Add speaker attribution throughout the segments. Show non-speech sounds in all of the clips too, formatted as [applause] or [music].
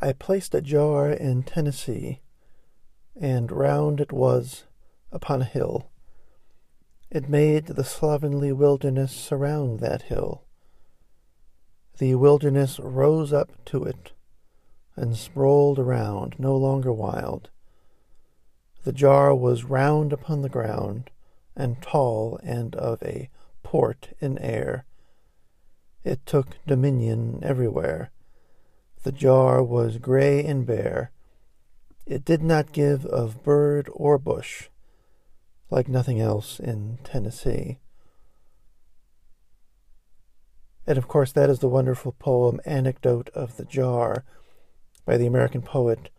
Speaker 1: I placed a jar in Tennessee, and round it was upon a hill. It made the slovenly wilderness surround that hill. The wilderness rose up to it and sprawled around, no longer wild. The jar was round upon the ground, and tall and of a port in air. It took dominion everywhere. The jar was grey and bare. It did not give of bird or bush, like nothing else in Tennessee. And of course, that is the wonderful poem Anecdote of the Jar by the American poet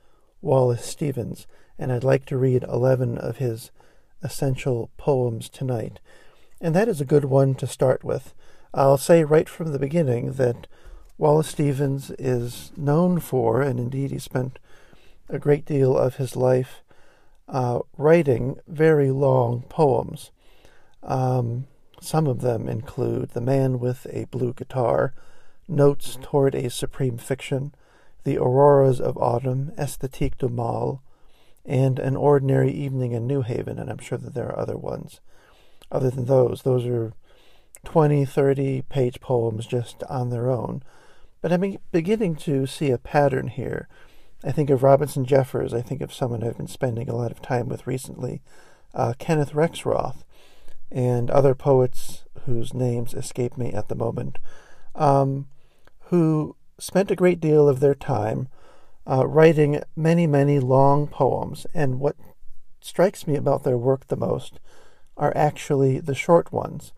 Speaker 1: Wallace Stevens. And I'd like to read 11 of his essential poems tonight. And that is a good one to start with. I'll say right from the beginning that Wallace Stevens is known for, and indeed he spent a great deal of his life uh, writing very long poems. Um, some of them include The Man with a Blue Guitar, Notes Toward a Supreme Fiction, The Auroras of Autumn, Esthétique du Mal, and An Ordinary Evening in New Haven, and I'm sure that there are other ones. Other than those, those are 20, 30 page poems just on their own. But I'm beginning to see a pattern here. I think of Robinson Jeffers. I think of someone I've been spending a lot of time with recently, uh, Kenneth Rexroth, and other poets whose names escape me at the moment, um, who spent a great deal of their time uh, writing many, many long poems. And what strikes me about their work the most are actually the short ones.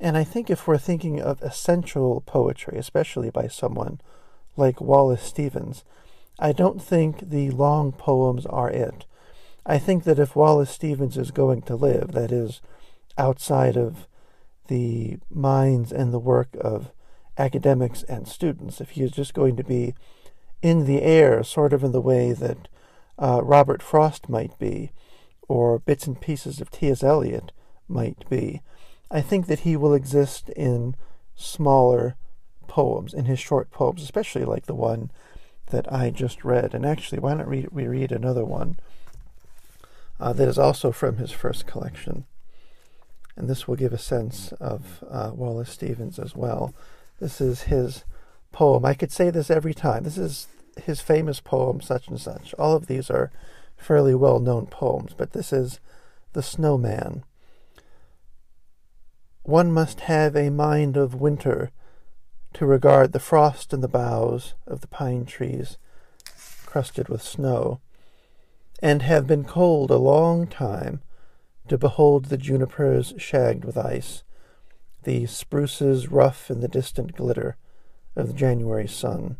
Speaker 1: And I think if we're thinking of essential poetry, especially by someone like Wallace Stevens, I don't think the long poems are it. I think that if Wallace Stevens is going to live, that is, outside of the minds and the work of academics and students, if he is just going to be in the air, sort of in the way that uh, Robert Frost might be, or bits and pieces of T.S. Eliot might be, I think that he will exist in smaller poems, in his short poems, especially like the one that I just read. And actually, why don't we read another one uh, that is also from his first collection? And this will give a sense of uh, Wallace Stevens as well. This is his poem. I could say this every time. This is his famous poem, such and such. All of these are fairly well known poems, but this is The Snowman. One must have a mind of winter to regard the frost in the boughs of the pine trees crusted with snow, and have been cold a long time to behold the junipers shagged with ice, the spruces rough in the distant glitter of the January sun,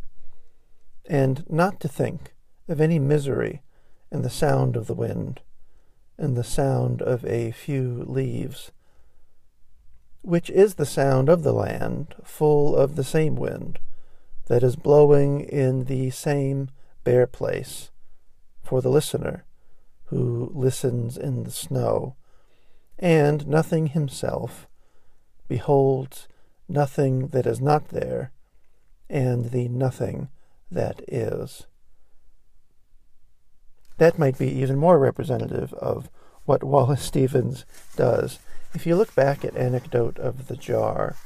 Speaker 1: and not to think of any misery in the sound of the wind, and the sound of a few leaves which is the sound of the land, full of the same wind, that is blowing in the same bare place, for the listener, who listens in the snow, and nothing himself, beholds nothing that is not there, and the nothing that is. That might be even more representative of what Wallace [laughs] Stevens does if you look back at Anecdote of the Jar,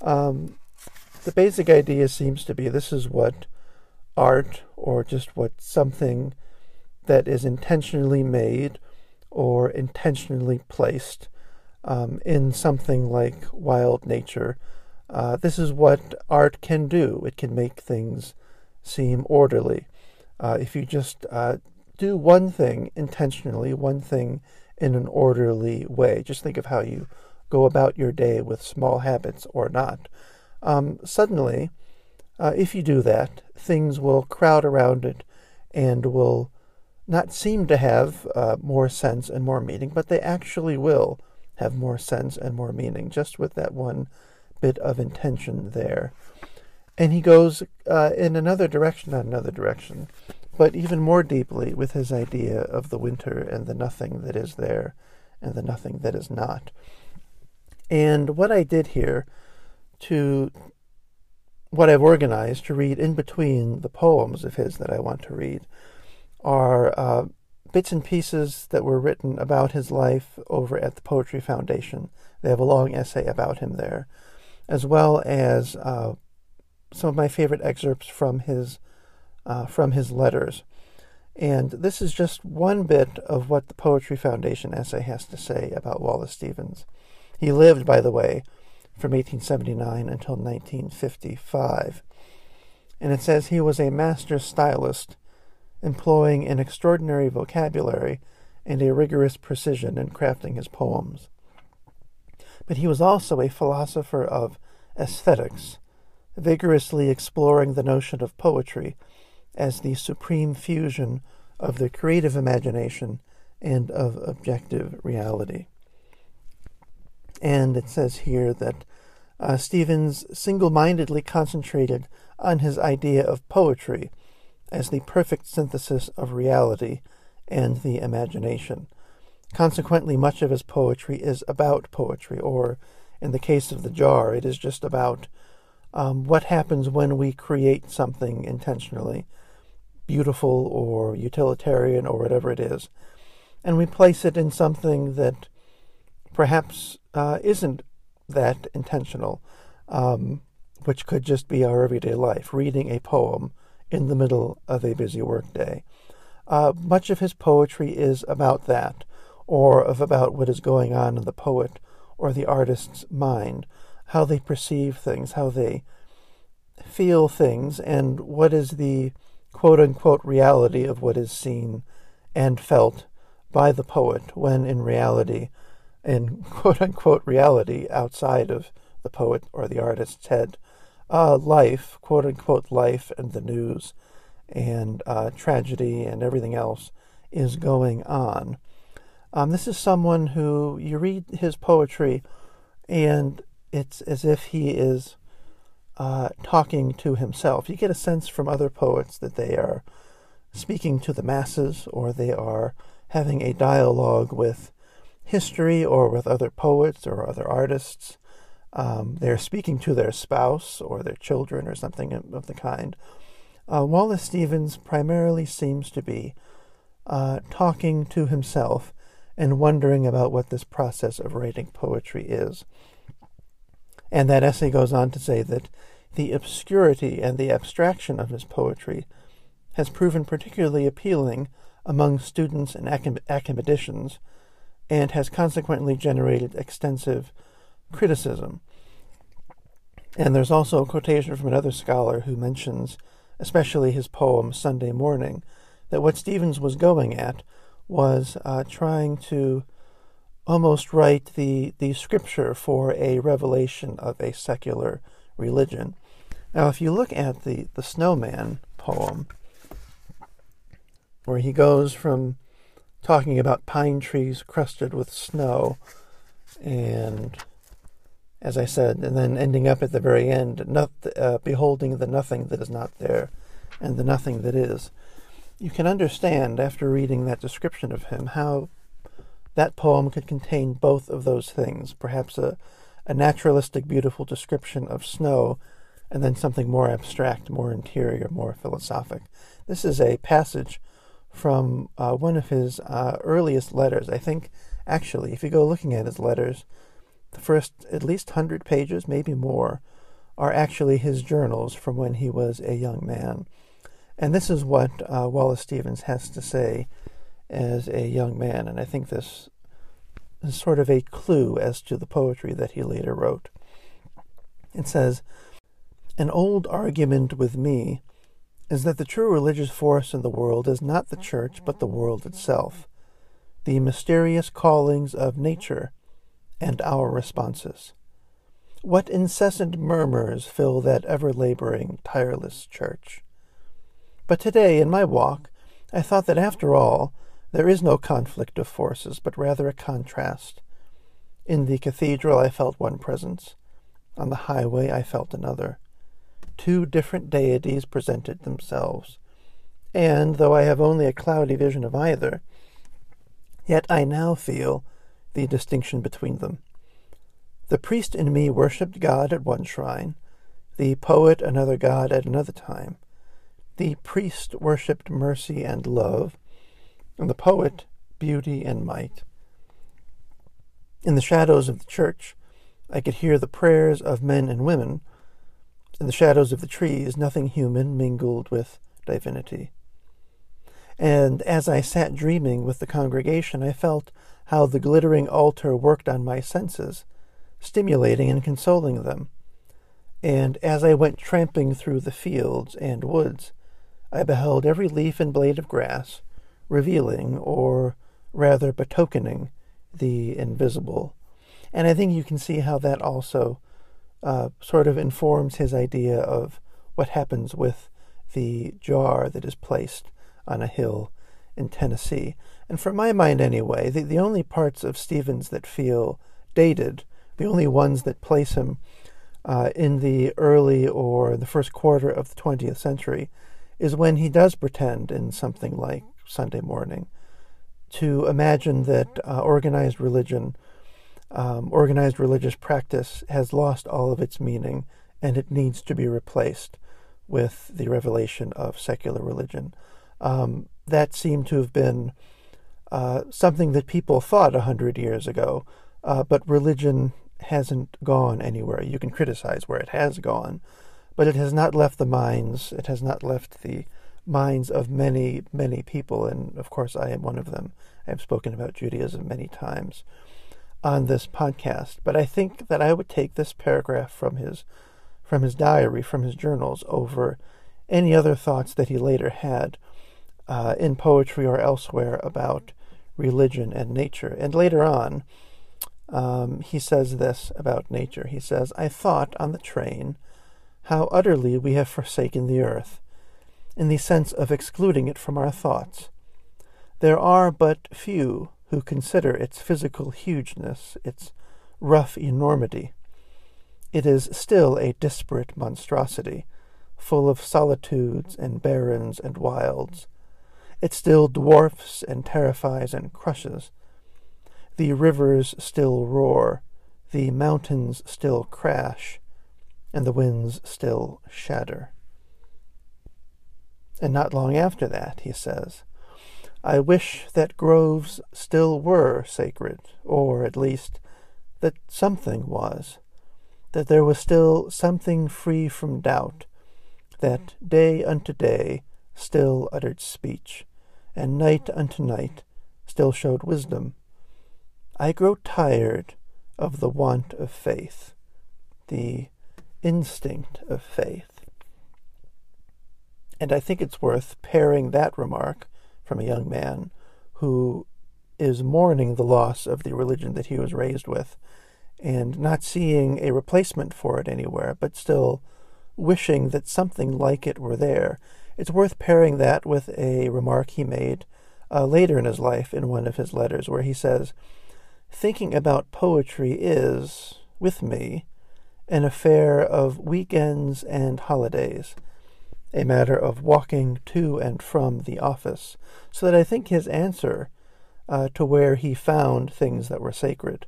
Speaker 1: um, the basic idea seems to be this is what art, or just what something that is intentionally made or intentionally placed um, in something like wild nature. Uh, this is what art can do. It can make things seem orderly. Uh, if you just uh, do one thing intentionally, one thing in an orderly way. Just think of how you go about your day with small habits or not. Um, suddenly, uh, if you do that, things will crowd around it and will not seem to have uh, more sense and more meaning, but they actually will have more sense and more meaning, just with that one bit of intention there. And he goes uh, in another direction, not another direction, but even more deeply with his idea of the winter and the nothing that is there and the nothing that is not. And what I did here to what I've organized to read in between the poems of his that I want to read are uh, bits and pieces that were written about his life over at the Poetry Foundation. They have a long essay about him there, as well as uh, some of my favorite excerpts from his uh, from his letters. And this is just one bit of what the Poetry Foundation essay has to say about Wallace Stevens. He lived, by the way, from 1879 until 1955. And it says he was a master stylist, employing an extraordinary vocabulary and a rigorous precision in crafting his poems. But he was also a philosopher of aesthetics, vigorously exploring the notion of poetry as the supreme fusion of the creative imagination and of objective reality. And it says here that uh, Stevens single mindedly concentrated on his idea of poetry as the perfect synthesis of reality and the imagination. Consequently, much of his poetry is about poetry, or in the case of the jar, it is just about um, what happens when we create something intentionally, beautiful or utilitarian or whatever it is, and we place it in something that perhaps uh, isn't that intentional, um, which could just be our everyday life, reading a poem in the middle of a busy workday. Uh, much of his poetry is about that, or of about what is going on in the poet or the artist's mind, how they perceive things, how they feel things, and what is the quote unquote reality of what is seen and felt by the poet, when in reality, in [laughs] quote unquote reality outside of the poet or the artist's head, uh, life, quote unquote life, and the news and uh, tragedy and everything else is going on. Um, this is someone who you read his poetry, and it's as if he is uh, talking to himself. You get a sense from other poets that they are speaking to the masses or they are having a dialogue with history or with other poets or other artists. Um, they're speaking to their spouse or their children or something of the kind. Uh, Wallace Stevens primarily seems to be uh, talking to himself and wondering about what this process of writing poetry is. And that essay goes on to say that the obscurity and the abstraction of his poetry has proven particularly appealing among students and academicians and has consequently generated extensive criticism. And there's also a quotation from another scholar who mentions, especially his poem Sunday Morning, that what Stevens was going at was uh, trying to almost write the, the scripture for a revelation of a secular religion. Now, if you look at the, the snowman poem, where he goes from talking about pine trees crusted with snow, and as I said, and then ending up at the very end, not, uh, beholding the nothing that is not there and the nothing that is. You can understand, after reading that description of him, how that poem could contain both of those things perhaps a, a naturalistic, beautiful description of snow, and then something more abstract, more interior, more philosophic. This is a passage from uh, one of his uh, earliest letters. I think, actually, if you go looking at his letters, the first at least hundred pages, maybe more, are actually his journals from when he was a young man. And this is what uh, Wallace Stevens has to say as a young man, and I think this is sort of a clue as to the poetry that he later wrote. It says, An old argument with me is that the true religious force in the world is not the church, but the world itself, the mysterious callings of nature and our responses. What incessant murmurs fill that ever laboring, tireless church? But today, in my walk, I thought that after all, there is no conflict of forces, but rather a contrast. In the cathedral, I felt one presence. On the highway, I felt another. Two different deities presented themselves. And, though I have only a cloudy vision of either, yet I now feel the distinction between them. The priest in me worshipped God at one shrine, the poet another God at another time. The priest worshipped mercy and love, and the poet beauty and might. In the shadows of the church, I could hear the prayers of men and women. In the shadows of the trees, nothing human mingled with divinity. And as I sat dreaming with the congregation, I felt how the glittering altar worked on my senses, stimulating and consoling them. And as I went tramping through the fields and woods, I beheld every leaf and blade of grass, revealing, or rather betokening, the invisible. And I think you can see how that also uh, sort of informs his idea of what happens with the jar that is placed on a hill in Tennessee. And from my mind, anyway, the, the only parts of Stevens that feel dated, the only ones that place him uh, in the early or the first quarter of the 20th century, is when he does pretend in something like Sunday morning to imagine that uh, organized religion, um, organized religious practice, has lost all of its meaning and it needs to be replaced with the revelation of secular religion. Um, that seemed to have been uh, something that people thought a hundred years ago, uh, but religion hasn't gone anywhere. You can criticize where it has gone, but it has not left the minds, it has not left the minds of many, many people, and of course I am one of them. I have spoken about Judaism many times on this podcast, but I think that I would take this paragraph from his from his diary, from his journals, over any other thoughts that he later had uh, in poetry or elsewhere about religion and nature. And later on, um, he says this about nature. He says, I thought on the train how utterly we have forsaken the earth, in the sense of excluding it from our thoughts. There are but few who consider its physical hugeness, its rough enormity. It is still a disparate monstrosity, full of solitudes and barrens and wilds. It still dwarfs and terrifies and crushes. The rivers still roar, the mountains still crash, and the winds still shatter. And not long after that, he says, I wish that groves still were sacred, or at least that something was, that there was still something free from doubt, that day unto day still uttered speech, and night unto night still showed wisdom. I grow tired of the want of faith, the instinct of faith. And I think it's worth pairing that remark from a young man who is mourning the loss of the religion that he was raised with and not seeing a replacement for it anywhere, but still wishing that something like it were there. It's worth pairing that with a remark he made uh, later in his life in one of his letters, where he says, Thinking about poetry is, with me, an affair of weekends and holidays, a matter of walking to and from the office, so that I think his answer uh, to where he found things that were sacred,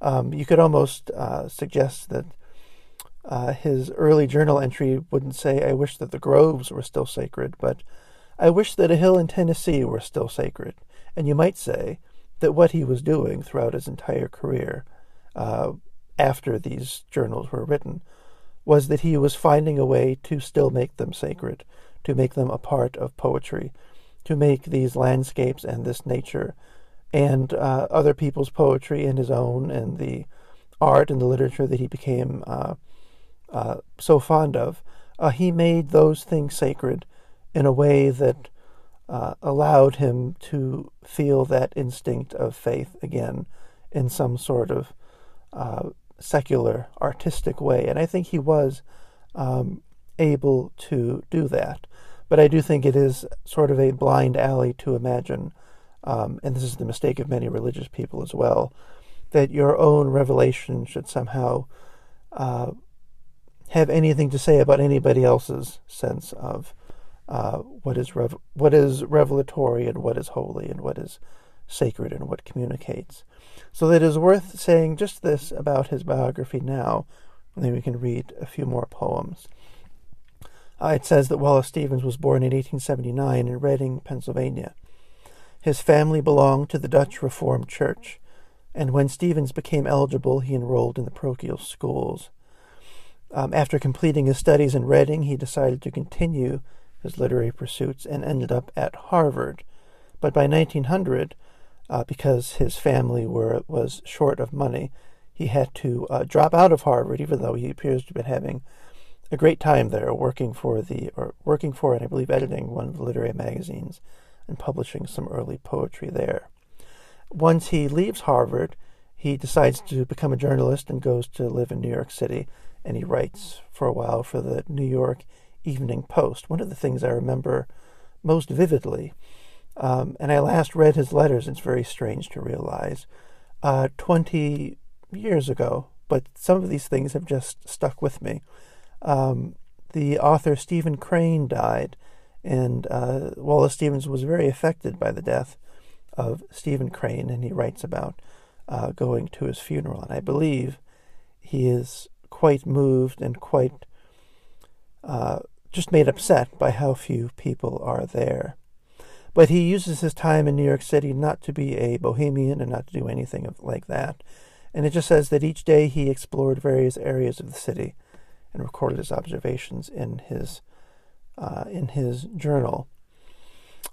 Speaker 1: um, you could almost uh, suggest that uh, his early journal entry wouldn't say, I wish that the groves were still sacred, but I wish that a hill in Tennessee were still sacred. And you might say that what he was doing throughout his entire career uh, after these journals were written was that he was finding a way to still make them sacred, to make them a part of poetry, to make these landscapes and this nature and uh, other people's poetry and his own and the art and the literature that he became uh, uh, so fond of, uh, he made those things sacred in a way that uh, allowed him to feel that instinct of faith again in some sort of uh, secular, artistic way. And I think he was um, able to do that. But I do think it is sort of a blind alley to imagine, um, and this is the mistake of many religious people as well, that your own revelation should somehow uh, have anything to say about anybody else's sense of uh, what is rev- what is revelatory and what is holy and what is sacred and what communicates. So it is worth saying just this about his biography now, and then we can read a few more poems. Uh, it says that Wallace Stevens was born in 1879 in Reading, Pennsylvania. His family belonged to the Dutch Reformed Church, and when Stevens became eligible, he enrolled in the parochial schools. Um, after completing his studies in Reading, he decided to continue his literary pursuits and ended up at Harvard. But by 1900, uh, because his family were was short of money, he had to uh, drop out of Harvard, even though he appears to have been having a great time there, working for the or working for and I believe editing one of the literary magazines and publishing some early poetry there. Once he leaves Harvard, he decides to become a journalist and goes to live in New York City, and he writes for a while for the New York Evening Post. One of the things I remember most vividly, um, and I last read his letters, it's very strange to realize, uh, 20 years ago, but some of these things have just stuck with me. Um, the author Stephen Crane died, and uh, Wallace Stevens was very affected by the death of Stephen Crane, and he writes about uh, going to his funeral. And I believe he is quite moved and quite uh, just made upset by how few people are there. But he uses his time in New York City not to be a bohemian and not to do anything of, like that. And it just says that each day he explored various areas of the city and recorded his observations in his uh, in his journal.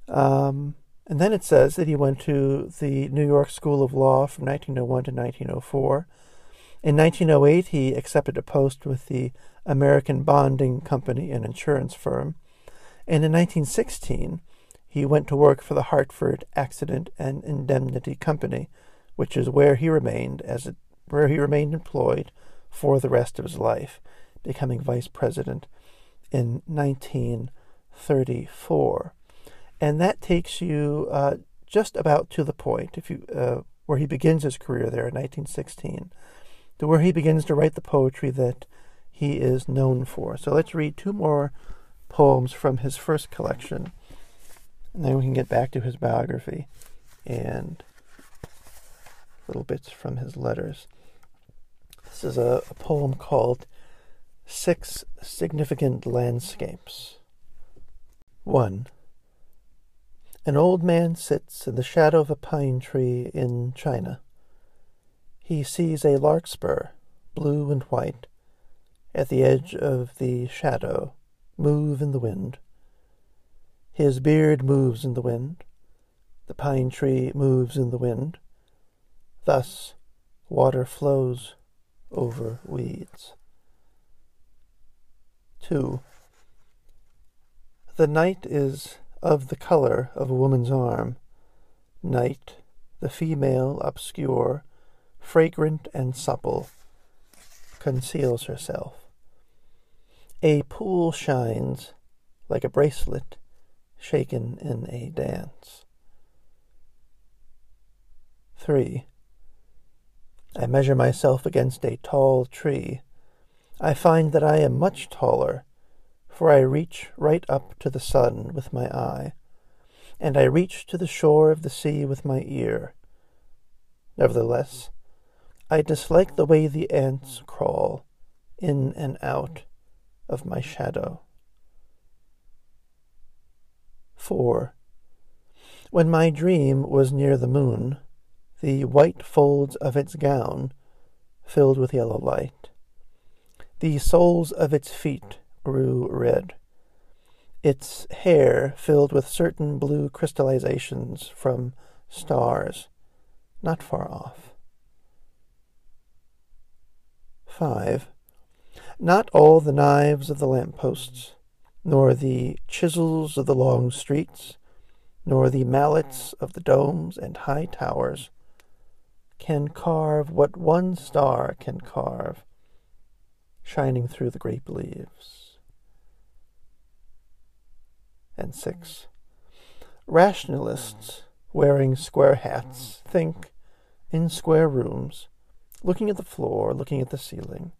Speaker 1: Um, and then it says that he went to the New York School of Law from 1901 to 1904. In 1908, he accepted a post with the American Bonding Company, an insurance firm. And in 1916, he went to work for the Hartford Accident and Indemnity Company, which is where he remained as a, where he remained employed for the rest of his life, becoming vice president in 1934. And that takes you uh, just about to the point, if you uh, where he begins his career there in 1916, to where he begins to write the poetry that he is known for. So let's read two more poems from his first collection, and then we can get back to his biography and little bits from his letters. This is a, a poem called Six Significant Landscapes. 1. An old man sits in the shadow of a pine tree in China. He sees a larkspur, blue and white, at the edge of the shadow, move in the wind. His beard moves in the wind. The pine tree moves in the wind. Thus, water flows over weeds. 2. The night is of the color of a woman's arm. Night, the female, obscure, fragrant and supple, conceals herself. A pool shines like a bracelet shaken in a dance. 3. I measure myself against a tall tree. I find that I am much taller, for I reach right up to the sun with my eye, and I reach to the shore of the sea with my ear. Nevertheless, I dislike the way the ants crawl in and out of my shadow. 4. When my dream was near the moon, the white folds of its gown filled with yellow light. The soles of its feet grew red. Its hair filled with certain blue crystallizations from stars not far off. 5. Not all the knives of the lamp posts, nor the chisels of the long streets, nor the mallets of the domes and high towers can carve what one star can carve, shining through the grape leaves. And six, rationalists wearing square hats think in square rooms, looking at the floor, looking at the ceiling.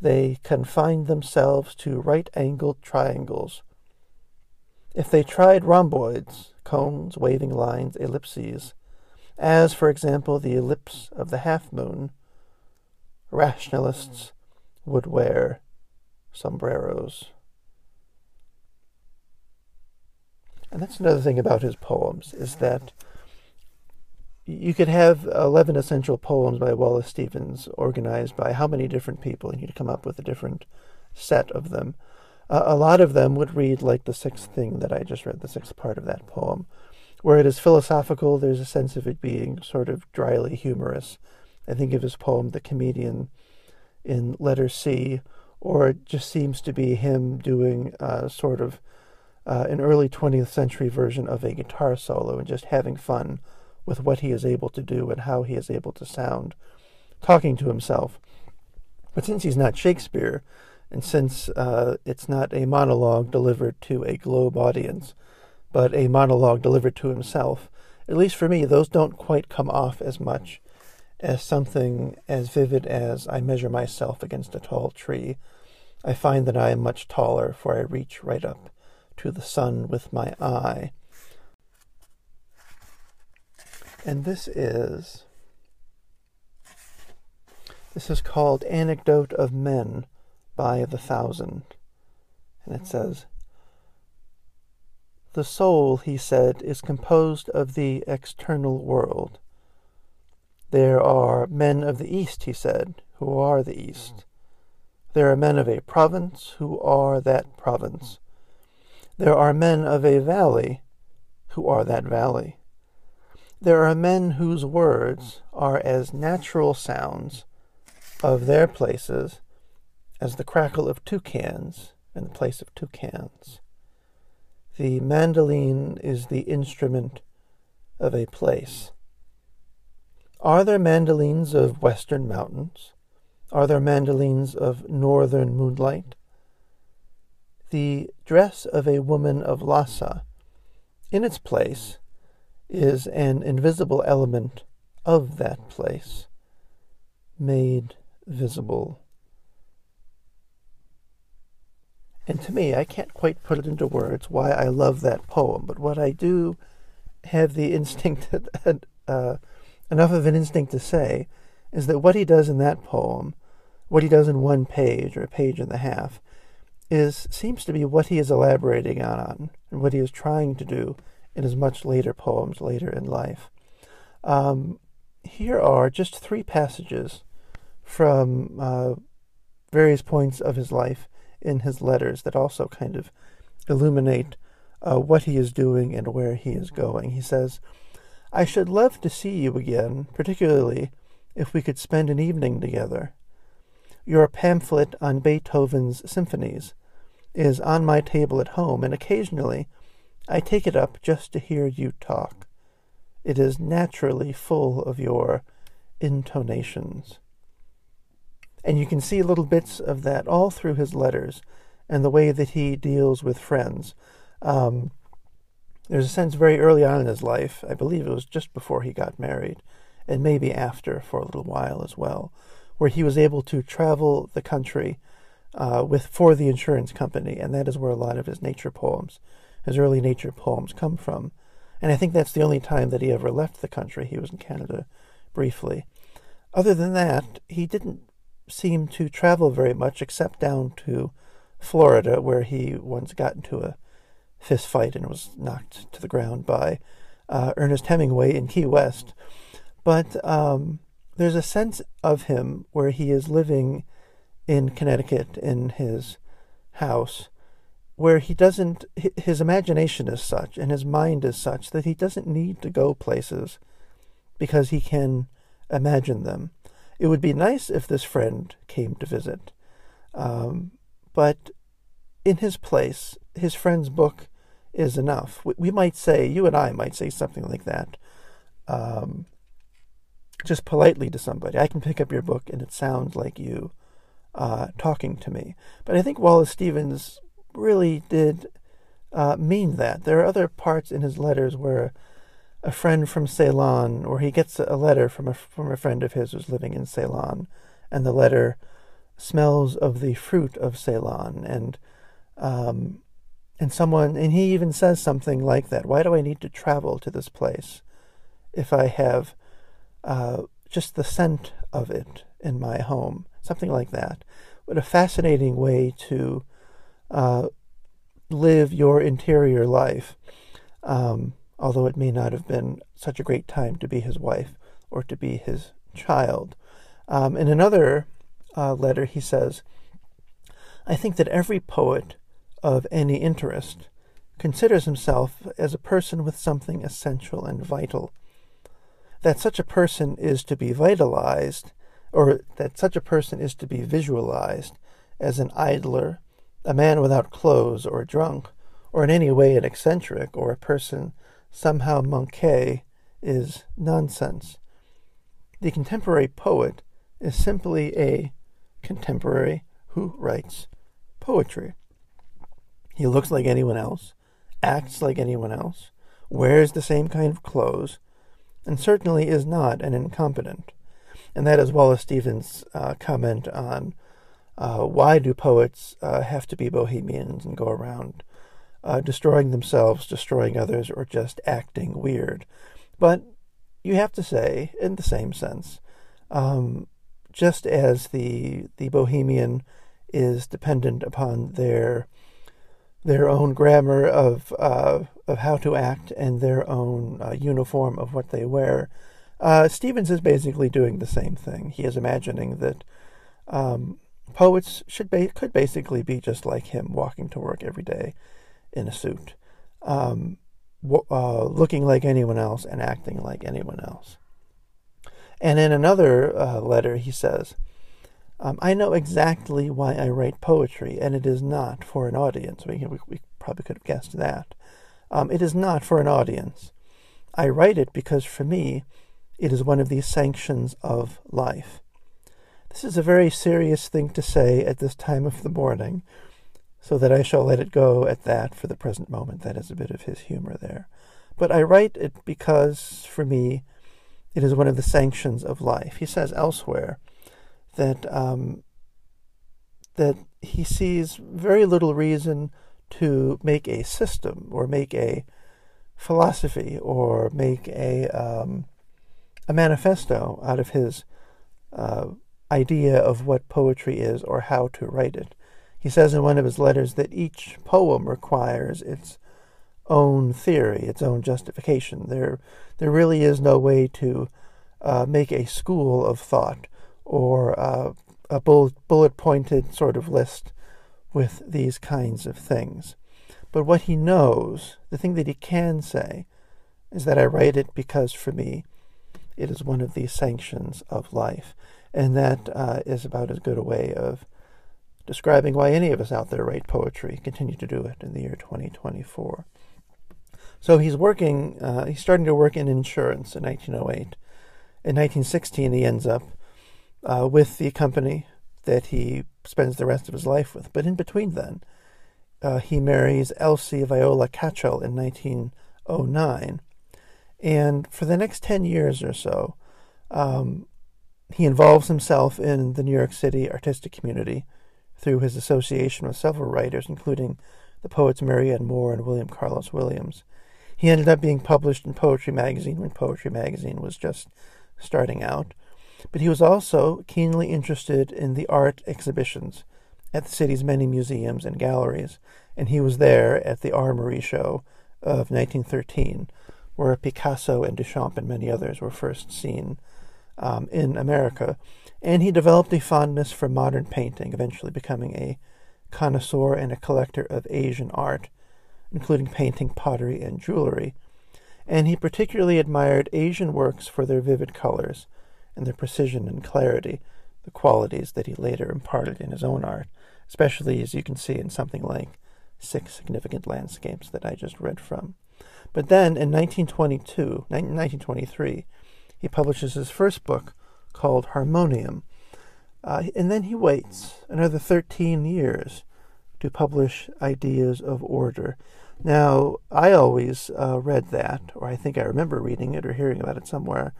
Speaker 1: They confined themselves to right angled triangles. If they tried rhomboids, cones, waving lines, ellipses, as, for example, the ellipse of the half moon, rationalists would wear sombreros. And that's another thing about his poems, is that you could have 11 essential poems by Wallace Stevens organized by how many different people, and you'd come up with a different set of them. Uh, a lot of them would read like the sixth thing that I just read, the sixth part of that poem. Where it is philosophical, there's a sense of it being sort of dryly humorous. I think of his poem, The Comedian, in letter C, or it just seems to be him doing uh, sort of uh, an early 20th century version of a guitar solo and just having fun with what he is able to do and how he is able to sound, talking to himself. But since he's not Shakespeare, and since uh, it's not a monologue delivered to a globe audience, but a monologue delivered to himself, at least for me, those don't quite come off as much as something as vivid as I measure myself against a tall tree. I find that I am much taller, for I reach right up to the sun with my eye. And this is this is called Anecdote of Men by the Thousand. And it says The soul, he said, is composed of the external world. There are men of the East, he said, who are the East. There are men of a province who are that province. There are men of a valley who are that valley. There are men whose words are as natural sounds of their places as the crackle of toucans in the place of toucans. The mandolin is the instrument of a place. Are there mandolins of western mountains? Are there mandolins of northern moonlight? The dress of a woman of Lhasa, in its place, is an invisible element of that place, made visible. And to me, I can't quite put it into words why I love that poem, but what I do have the [laughs] instinct, uh, enough of an instinct to say, is that what he does in that poem, what he does in one page or a page and a half, is seems to be what he is elaborating on and what he is trying to do in his much later poems later in life. Um, here are just three passages from uh, various points of his life in his letters that also kind of illuminate uh, what he is doing and where he is going. He says, I should love to see you again, particularly if we could spend an evening together. Your pamphlet on Beethoven's symphonies is on my table at home, and occasionally I take it up just to hear you talk. It is naturally full of your intonations. And you can see little bits of that all through his letters and the way that he deals with friends. Um, there's a sense very early on in his life, I believe it was just before he got married, and maybe after for a little while as well, where he was able to travel the country uh, with for the insurance company, and that is where a lot of his nature poems, his early nature poems, come from. And I think that's the only time that he ever left the country. He was in Canada briefly. Other than that, he didn't seem to travel very much, except down to Florida, where he once got into a fist fight and was knocked to the ground by uh, Ernest Hemingway in Key West. But um, there's a sense of him where he is living in Connecticut in his house, where he doesn't, his imagination is such and his mind is such that he doesn't need to go places because he can imagine them. It would be nice if this friend came to visit. Um, but in his place, his friend's book is enough. We, we, might say, you and I might say something like that. Um, just politely to somebody. I can pick up your book and it sounds like you uh, talking to me. But I think Wallace Stevens really did uh, mean that. There are other parts in his letters where a friend from Ceylon, or he gets a letter from a from a friend of his who's living in Ceylon, and the letter smells of the fruit of Ceylon, and um, and someone, and he even says something like that. Why do I need to travel to this place if I have uh, just the scent of it in my home? Something like that. What a fascinating way to uh, live your interior life. Um, although it may not have been such a great time to be his wife or to be his child. Um, in another uh, letter, he says, I think that every poet of any interest considers himself as a person with something essential and vital. That such a person is to be vitalized, or that such a person is to be visualized as an idler, a man without clothes, or drunk, or in any way an eccentric, or a person somehow manqué is nonsense. The contemporary poet is simply a contemporary who writes poetry. He looks like anyone else, acts like anyone else, wears the same kind of clothes, and certainly is not an incompetent. And that is Wallace Stevens' uh, comment on uh, why do poets uh, have to be bohemians and go around uh, destroying themselves, destroying others, or just acting weird. But you have to say, in the same sense, um, just as the the Bohemian is dependent upon their their own grammar of uh, of how to act and their own uh, uniform of what they wear, uh, Stevens is basically doing the same thing. He is imagining that um, poets should ba- could basically be just like him, walking to work every day in a suit, um, uh, looking like anyone else and acting like anyone else. And in another uh, letter, he says, um, I know exactly why I write poetry, and it is not for an audience. We, we, we probably could have guessed that. Um, it is not for an audience. I write it because for me, it is one of the sanctions of life. This is a very serious thing to say at this time of the morning, so that I shall let it go at that for the present moment. That is a bit of his humor there. But I write it because, for me, it is one of the sanctions of life. He says elsewhere that um, that he sees very little reason to make a system or make a philosophy or make a um, a manifesto out of his uh, idea of what poetry is or how to write it. He says in one of his letters that each poem requires its own theory, its own justification. There, there really is no way to uh, make a school of thought or uh, a bullet, bullet pointed sort of list with these kinds of things. But what he knows, the thing that he can say, is that I write it because for me it is one of the sanctions of life. And that uh, is about as good a way of describing why any of us out there write poetry, continue to do it in the year 2024. So he's working, uh, he's starting to work in insurance in 1908. In 1916, he ends up uh, with the company that he spends the rest of his life with. But in between then, uh, he marries Elsie Viola Kachel in 1909. And for the next 10 years or so, um, he involves himself in the New York City artistic community through his association with several writers, including the poets Marianne Moore and William Carlos Williams. He ended up being published in Poetry Magazine when Poetry Magazine was just starting out. But he was also keenly interested in the art exhibitions at the city's many museums and galleries, and he was there at the Armory Show of 1913, where Picasso and Duchamp and many others were first seen um, in America, and he developed a fondness for modern painting, eventually becoming a connoisseur and a collector of Asian art, including painting, pottery, and jewelry. And he particularly admired Asian works for their vivid colors and their precision and clarity, the qualities that he later imparted in his own art, especially as you can see in something like Six Significant Landscapes that I just read from. But then in 1922, 1923, he publishes his first book called Harmonium. Uh, and then he waits another 13 years to publish Ideas of Order. Now, I always uh, read that, or I think I remember reading it or hearing about it somewhere,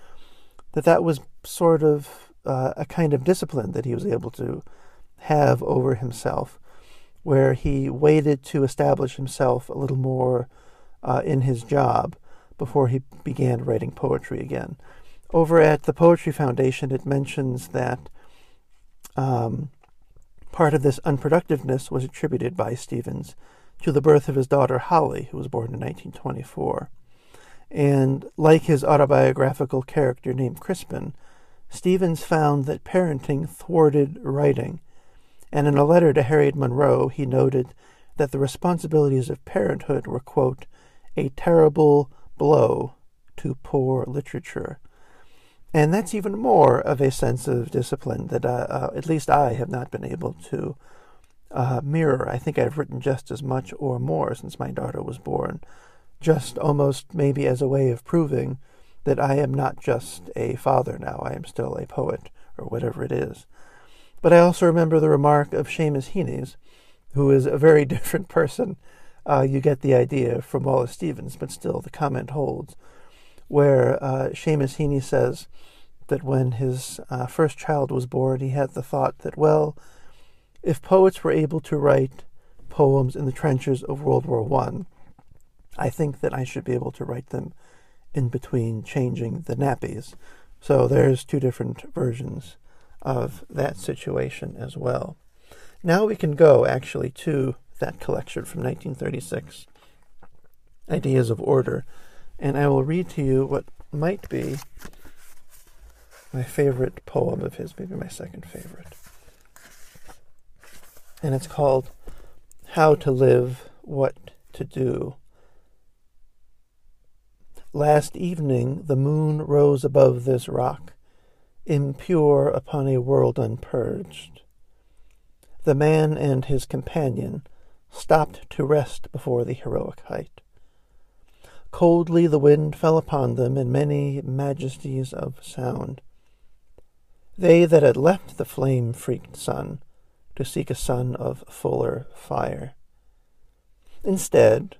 Speaker 1: that that was sort of uh, a kind of discipline that he was able to have over himself, where he waited to establish himself a little more uh, in his job before he began writing poetry again. Over at the Poetry Foundation, it mentions that um, part of this unproductiveness was attributed by Stevens to the birth of his daughter Holly, who was born in 1924. And like his autobiographical character named Crispin, Stevens found that parenting thwarted writing. And in a letter to Harriet Monroe, he noted that the responsibilities of parenthood were, quote, a terrible blow to poor literature. And that's even more of a sense of discipline that uh, uh, at least I have not been able to uh, mirror. I think I've written just as much or more since my daughter was born, just almost maybe as a way of proving that I am not just a father now, I am still a poet, or whatever it is. But I also remember the remark of Seamus Heaney's, who is a very [laughs] different person. Uh, you get the idea from Wallace Stevens, but still the comment holds where uh, Seamus Heaney says that when his uh, first child was born, he had the thought that, well, if poets were able to write poems in the trenches of World War One, I, I think that I should be able to write them in between changing the nappies. So there's two different versions of that situation as well. Now we can go actually to that collection from 1936, Ideas of Order, and I will read to you what might be my favorite poem of his, maybe my second favorite. And it's called How to Live, What to Do. Last evening the moon rose above this rock, impure upon a world unpurged. The man and his companion stopped to rest before the heroic height. Coldly the wind fell upon them in many majesties of sound. They that had left the flame freaked sun to seek a sun of fuller fire. Instead,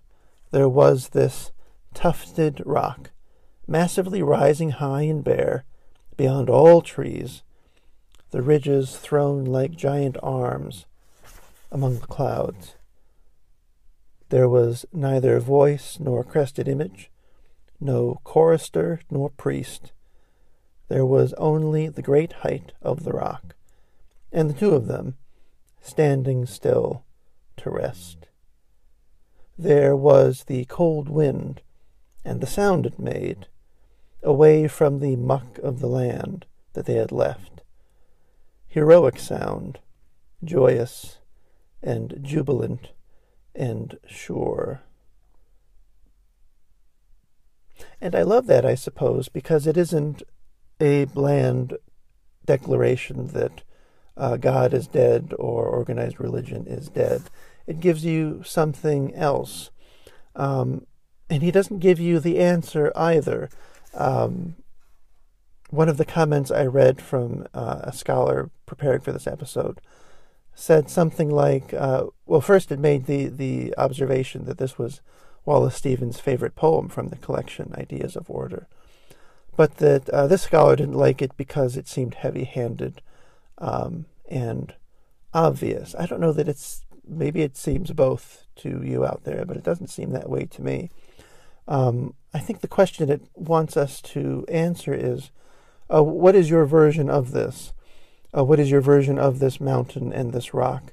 Speaker 1: there was this tufted rock, massively rising high and bare, beyond all trees, the ridges thrown like giant arms among the clouds. There was neither voice nor crested image, no chorister nor priest. There was only the great height of the rock, and the two of them standing still to rest. There was the cold wind, and the sound it made, away from the muck of the land that they had left. Heroic sound, joyous and jubilant and sure. And I love that, I suppose, because it isn't a bland declaration that uh, God is dead or organized religion is dead. It gives you something else. Um, and he doesn't give you the answer either. Um, one of the comments I read from uh, a scholar preparing for this episode said something like, uh, well, first it made the, the observation that this was Wallace Stevens' favorite poem from the collection, Ideas of Order, but that uh, this scholar didn't like it because it seemed heavy handed um, and obvious. I don't know that it's, maybe it seems both to you out there, but it doesn't seem that way to me. Um, I think the question it wants us to answer is uh, what is your version of this? Uh, what is your version of this mountain and this rock?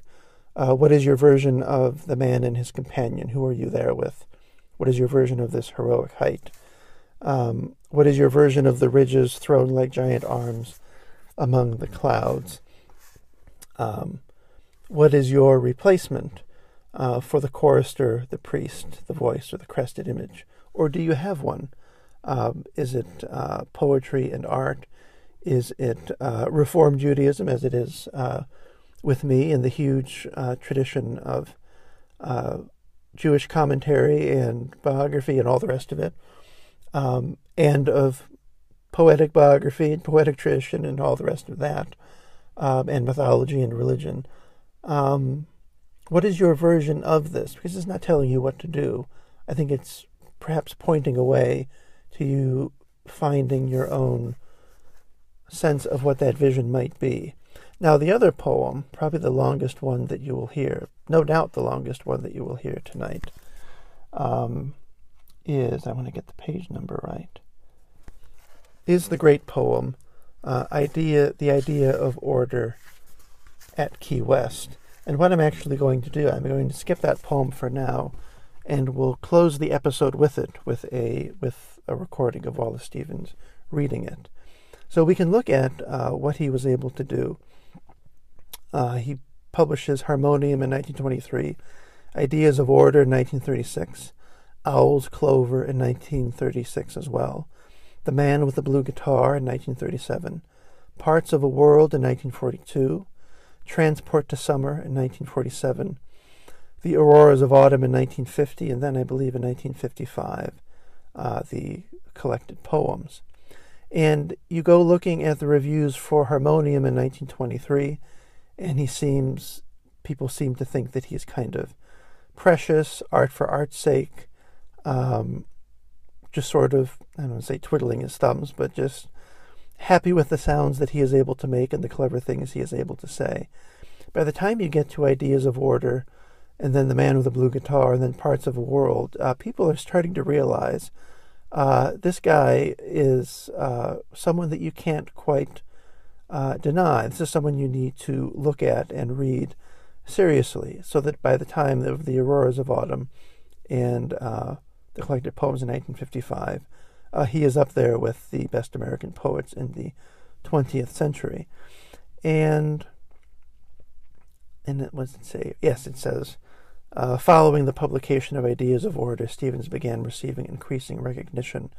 Speaker 1: Uh, what is your version of the man and his companion? Who are you there with? What is your version of this heroic height? Um, what is your version of the ridges thrown like giant arms among the clouds? Um, what is your replacement uh, for the chorister, the priest, the voice, or the crested image? Or do you have one? Um, is it uh, poetry and art? Is it uh, Reform Judaism, as it is uh, with me in the huge uh, tradition of uh, Jewish commentary and biography and all the rest of it, um, and of poetic biography and poetic tradition and all the rest of that, um, and mythology and religion. Um, what is your version of this? Because it's not telling you what to do. I think it's perhaps pointing away to you finding your own sense of what that vision might be. Now, the other poem, probably the longest one that you will hear, no doubt the longest one that you will hear tonight, um, is I want to get the page number right. Is the great poem uh, idea the idea of order at Key West? And what I'm actually going to do, I'm going to skip that poem for now, and we'll close the episode with it with a with a recording of Wallace Stevens reading it. So we can look at uh, what he was able to do. Uh, he publishes Harmonium in 1923, Ideas of Order in 1936, Owl's Clover in 1936 as well, The Man with the Blue Guitar in 1937, Parts of a World in 1942, Transport to Summer in 1947, The Auroras of Autumn in 1950, and then I believe in 1955, uh, the collected poems. And you go looking at the reviews for Harmonium in 1923, and he seems, people seem to think that he's kind of precious, art for art's sake, um, just sort of, I don't want to say twiddling his thumbs, but just happy with the sounds that he is able to make and the clever things he is able to say. By the time you get to ideas of order, and then the man with the blue guitar, and then parts of a world, uh, people are starting to realize uh, this guy is uh, someone that you can't quite uh, deny. This is someone you need to look at and read seriously, so that by the time of the auroras of autumn and uh, the collected poems in 1955, uh, he is up there with the best American poets in the 20th century. And and it was say? Yes, it says uh, following the publication of Ideas of Order, Stevens began receiving increasing recognition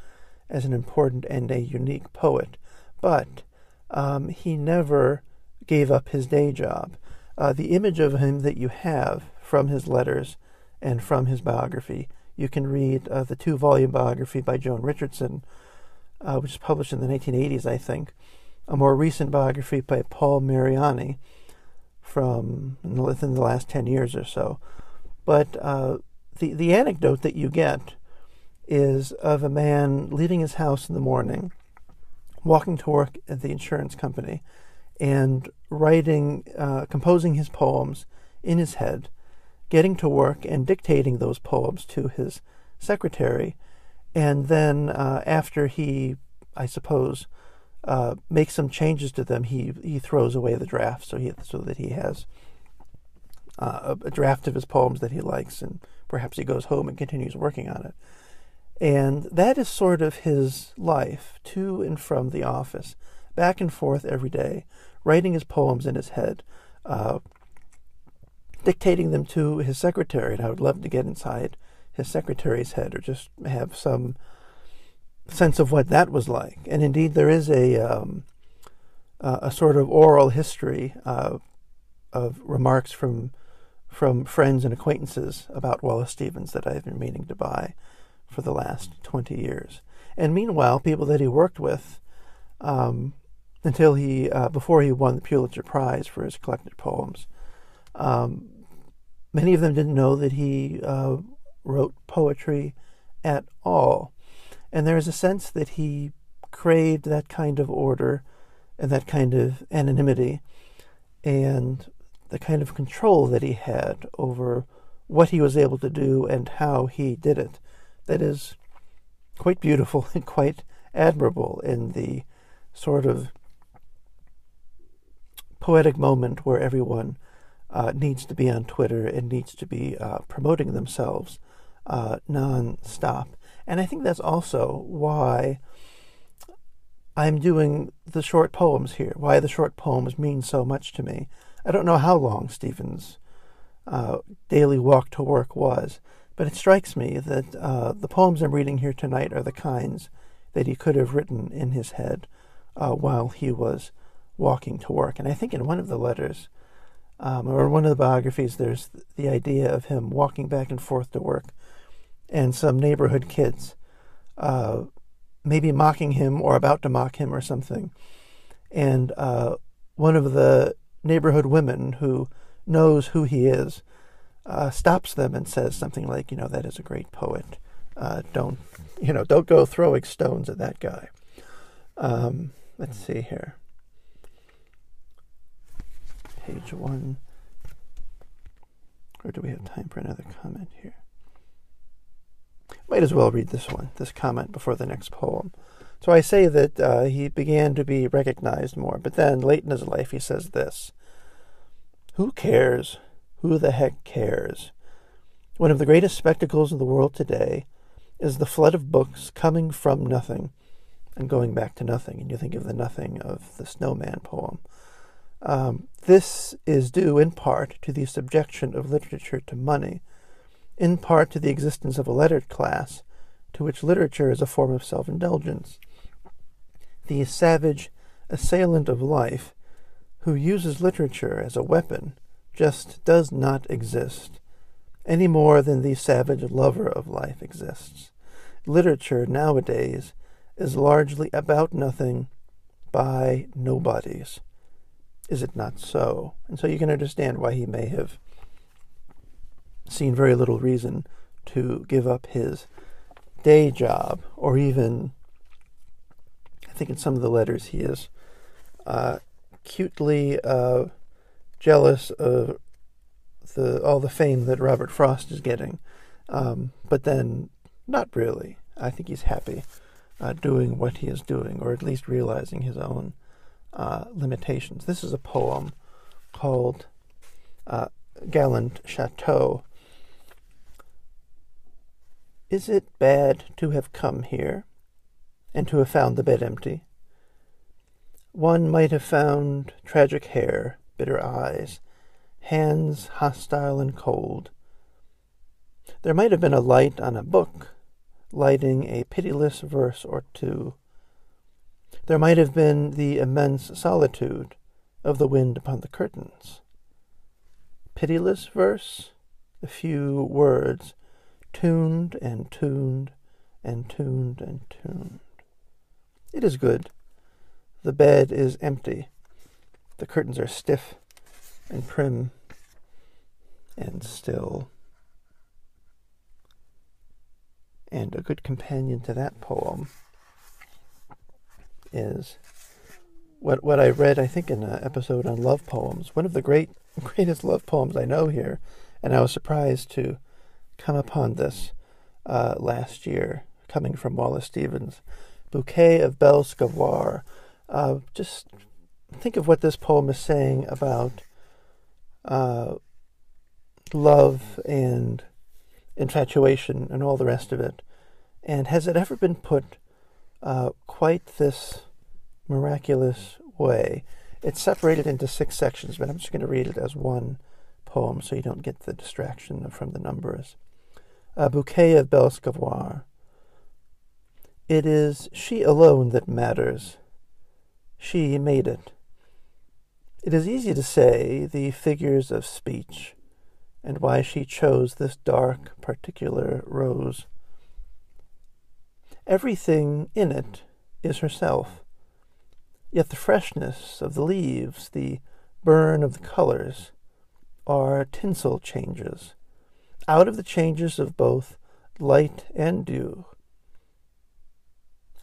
Speaker 1: as an important and a unique poet, but um, he never gave up his day job. Uh, the image of him that you have from his letters and from his biography, you can read uh, the two volume biography by Joan Richardson, uh, which was published in the 1980s, I think, a more recent biography by Paul Mariani from within the last 10 years or so. But uh, the, the anecdote that you get is of a man leaving his house in the morning, walking to work at the insurance company, and writing, uh, composing his poems in his head, getting to work and dictating those poems to his secretary. And then uh, after he, I suppose, uh, makes some changes to them, he, he throws away the draft so, he, so that he has uh, a draft of his poems that he likes, and perhaps he goes home and continues working on it. And that is sort of his life, to and from the office, back and forth every day, writing his poems in his head, uh, dictating them to his secretary. And I would love to get inside his secretary's head or just have some sense of what that was like. And indeed, there is a um, uh, a sort of oral history uh, of remarks from from friends and acquaintances about Wallace Stevens that I've been meaning to buy for the last 20 years. And meanwhile, people that he worked with um, until he, uh, before he won the Pulitzer Prize for his collected poems, um, many of them didn't know that he uh, wrote poetry at all. And there is a sense that he craved that kind of order and that kind of anonymity. And the kind of control that he had over what he was able to do and how he did it that is quite beautiful [laughs] and quite admirable in the sort of poetic moment where everyone uh, needs to be on Twitter and needs to be uh, promoting themselves uh, non-stop. And I think that's also why I'm doing the short poems here, why the short poems mean so much to me. I don't know how long Stevens' uh, daily walk to work was, but it strikes me that uh, the poems I'm reading here tonight are the kinds that he could have written in his head uh, while he was walking to work. And I think in one of the letters, um, or one of the biographies, there's the idea of him walking back and forth to work, and some neighborhood kids uh, maybe mocking him or about to mock him or something. And uh, one of the neighborhood women who knows who he is uh, stops them and says something like, you know, that is a great poet. Uh, don't, you know, don't go throwing stones at that guy. Um, let's see here. Page one. Or do we have time for another comment here? Might as well read this one, this comment, before the next poem. So I say that uh, he began to be recognized more, but then late in his life he says this Who cares? Who the heck cares? One of the greatest spectacles of the world today is the flood of books coming from nothing and going back to nothing. And you think of the nothing of the snowman poem. Um, this is due in part to the subjection of literature to money, in part to the existence of a lettered class, to which literature is a form of self indulgence. The savage assailant of life, who uses literature as a weapon, just does not exist, any more than the savage lover of life exists. Literature nowadays is largely about nothing by nobodies is it not so? And so you can understand why he may have seen very little reason to give up his day job, or even, think in some of the letters he is uh, cutely uh, jealous of the all the fame that Robert Frost is getting, um, but then not really. I think he's happy uh, doing what he is doing, or at least realizing his own uh, limitations. This is a poem called uh, Gallant Chateau. Is it bad to have come here and to have found the bed empty? One might have found tragic hair, bitter eyes, hands hostile and cold. There might have been a light on a book, lighting a pitiless verse or two. There might have been the immense solitude of the wind upon the curtains. Pitiless verse, a few words, tuned and tuned and tuned and tuned. It is good. The bed is empty. The curtains are stiff and prim and still. And a good companion to that poem is what what I read, I think, in an episode on love poems. One of the great [laughs] greatest love poems I know here, and I was surprised to come upon this uh, last year, coming from Wallace Stevens, "Bouquet of Belle Scavoir." Uh, just think of what this poem is saying about uh, love and infatuation and all the rest of it. And has it ever been put uh, quite this miraculous way. It's separated into six sections, but I'm just going to read it as one poem so you don't get the distraction from the numbers. A bouquet of Belle Scavoir. It is she alone that matters. She made it. It is easy to say the figures of speech and why she chose this dark, particular rose. Everything in it is herself. Yet the freshness of the leaves, the burn of the colors, are tinsel changes, out of the changes of both light and dew.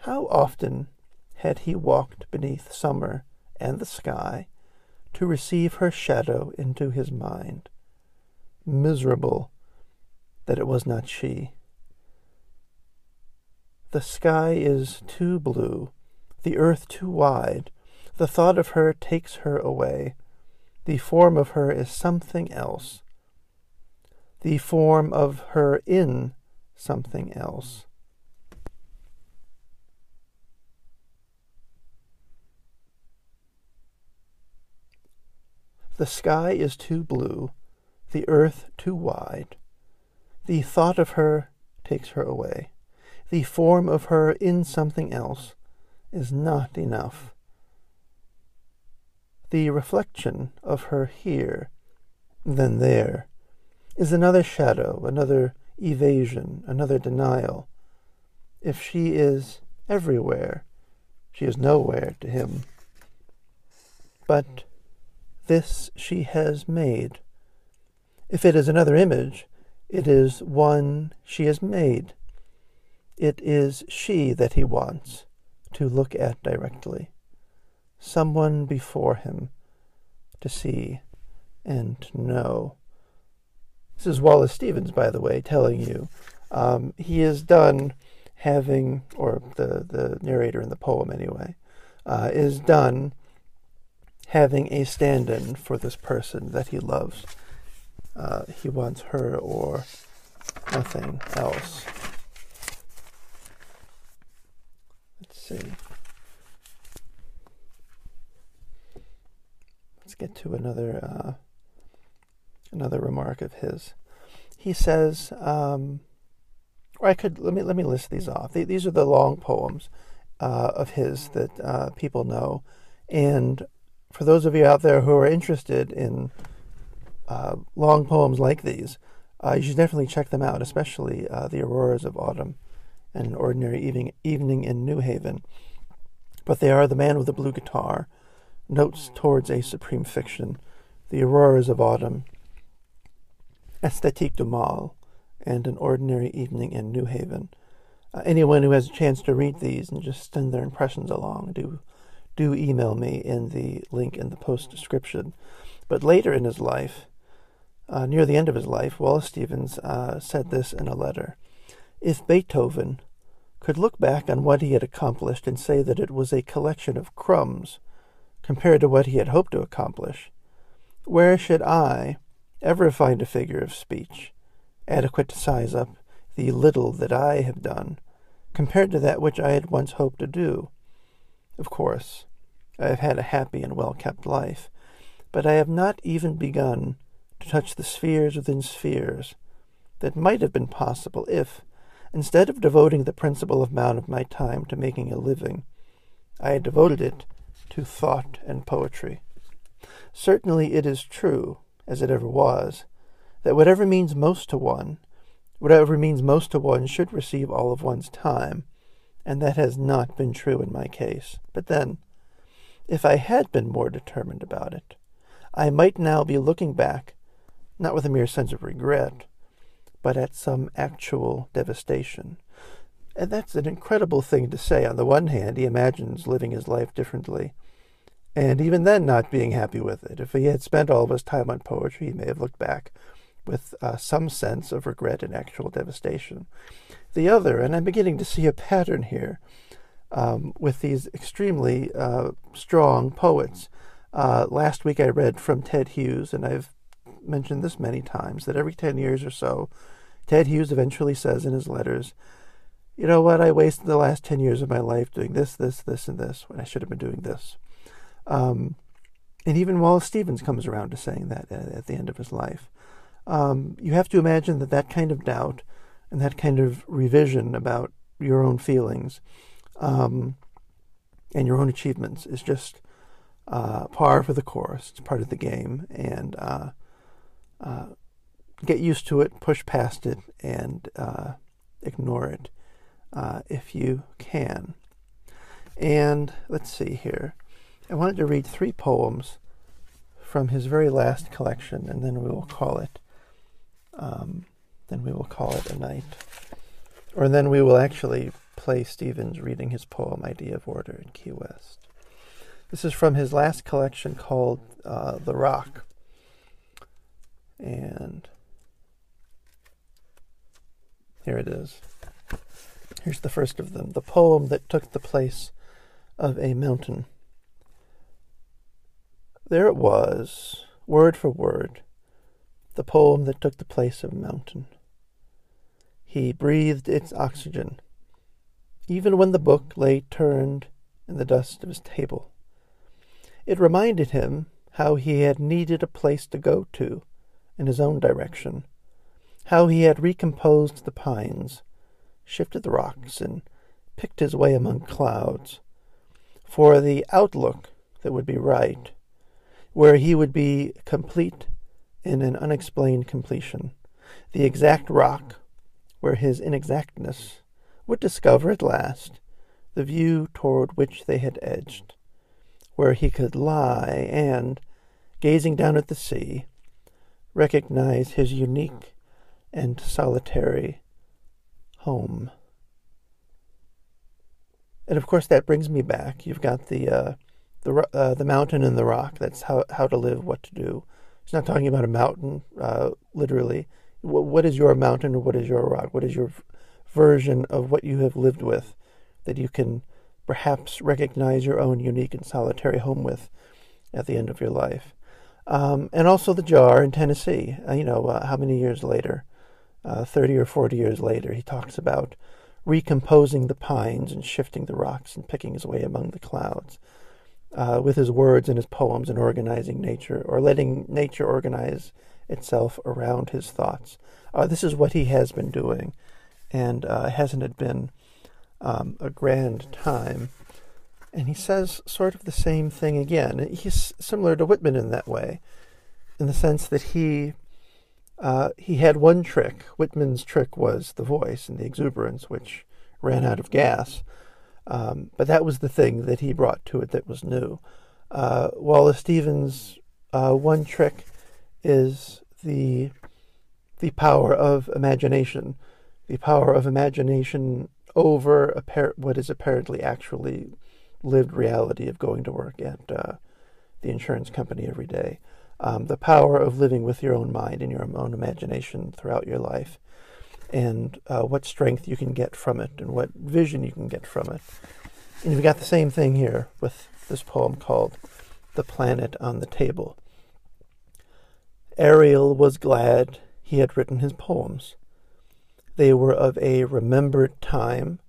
Speaker 1: How often had he walked beneath summer and the sky to receive her shadow into his mind, miserable that it was not she. The sky is too blue, the earth too wide. The thought of her takes her away. The form of her is something else. The form of her in something else. The sky is too blue, the earth too wide. The thought of her takes her away the form of her in something else is not enough. The reflection of her here, then there, is another shadow, another evasion, another denial. If she is everywhere. She is nowhere to him. But this she has made. If it is another image, it is one she has made. It is she that he wants to look at directly. Someone before him to see and know. This is Wallace Stevens, by the way, telling you. Um, he is done having, or the, the narrator in the poem anyway, uh, is done having a stand in for this person that he loves. Uh, he wants her or nothing else. Let's see. Let's get to another uh, another remark of his. He says, um, or I could let me let me list these off. These are the long poems uh, of his that uh, people know, and for those of you out there who are interested in uh, long poems like these, uh, you should definitely check them out, especially uh, The Auroras of Autumn and An Ordinary Evening, Evening in New Haven. But they are The Man with the Blue Guitar, Notes Towards a Supreme Fiction, The Auroras of Autumn, Esthétique du Mal, and An Ordinary Evening in New Haven. Uh, anyone who has a chance to read these and just send their impressions along, do do email me in the link in the post description. But later in his life, uh, near the end of his life, Wallace Stevens uh, said this in a letter If Beethoven could look back on what he had accomplished and say that it was a collection of crumbs compared to what he had hoped to accomplish, where should I ever find a figure of speech adequate to size up the little that I have done compared to that which I had once hoped to do? Of course, I have had a happy and well kept life, but I have not even begun to touch the spheres within spheres that might have been possible if, instead of devoting the principal amount of my time to making a living, I had devoted it to thought and poetry. Certainly it is true, as it ever was, that whatever means most to one, whatever means most to one should receive all of one's time, and that has not been true in my case. But then, if I had been more determined about it, I might now be looking back, not with a mere sense of regret, but at some actual devastation. And that's an incredible thing to say. On the one hand, he imagines living his life differently, and even then not being happy with it. If he had spent all of his time on poetry, he may have looked back with uh, some sense of regret and actual devastation the other, and I'm beginning to see a pattern here um, with these extremely uh, strong poets. Uh, last week I read from Ted Hughes, and I've mentioned this many times that every 10 years or so, Ted Hughes eventually says in his letters, You know what? I wasted the last 10 years of my life doing this, this, this, and this when I should have been doing this. Um, and even Wallace Stevens comes around to saying that at, at the end of his life. Um, you have to imagine that that kind of doubt and that kind of revision about your own feelings um, and your own achievements is just uh, par for the course. It's part of the game, and uh, uh, get used to it, push past it, and uh, ignore it uh, if you can. And let's see here. I wanted to read three poems from his very last collection, and then we will call it. Um, then we will call it a night. Or then we will actually play Stevens reading his poem Idea of Order in Key West. This is from his last collection called uh, The Rock. And here it is. Here's the first of them the poem that took the place of a mountain. There it was, word for word, the poem that took the place of a mountain. He breathed its oxygen, even when the book lay turned in the dust of his table. It reminded him how he had needed a place to go to in his own direction, how he had recomposed the pines, shifted the rocks, and picked his way among clouds, for the outlook that would be right, where he would be complete in an unexplained completion, the exact rock where his inexactness would discover at last the view toward which they had edged, where he could lie and, gazing down at the sea, recognize his unique and solitary home. And of course, that brings me back. You've got the uh, the uh, the mountain and the rock. That's how how to live, what to do. It's not talking about a mountain, uh, literally. What, is your mountain or what is your rock? What is your version of what you have lived with that you can perhaps recognize your own unique and solitary home with at the end of your life? Um, and also the jar in Tennessee. Uh, you know, uh, how many years later? Uh, 30 or 40 years later, he talks about recomposing the pines and shifting the rocks and picking his way among the clouds. Uh, with his words and his poems and organizing nature, or letting nature organize itself around his thoughts. Uh, this is what he has been doing, and uh, hasn't it been um, a grand time? And he says sort of the same thing again. He's similar to Whitman in that way, in the sense that he uh, he had one trick. Whitman's trick was the voice and the exuberance, which ran out of gas. Um, but that was the thing that he brought to it that was new. Uh, Wallace Stevens' uh, one trick is the the power of imagination, the power of imagination over appar- what is apparently actually lived reality of going to work at uh, the insurance company every day um, the power of living with your own mind and your own imagination throughout your life, and uh, what strength you can get from it, and what vision you can get from it. And you've got the same thing here with this poem called The Planet on the Table. Ariel was glad he had written his poems. They were of a remembered time,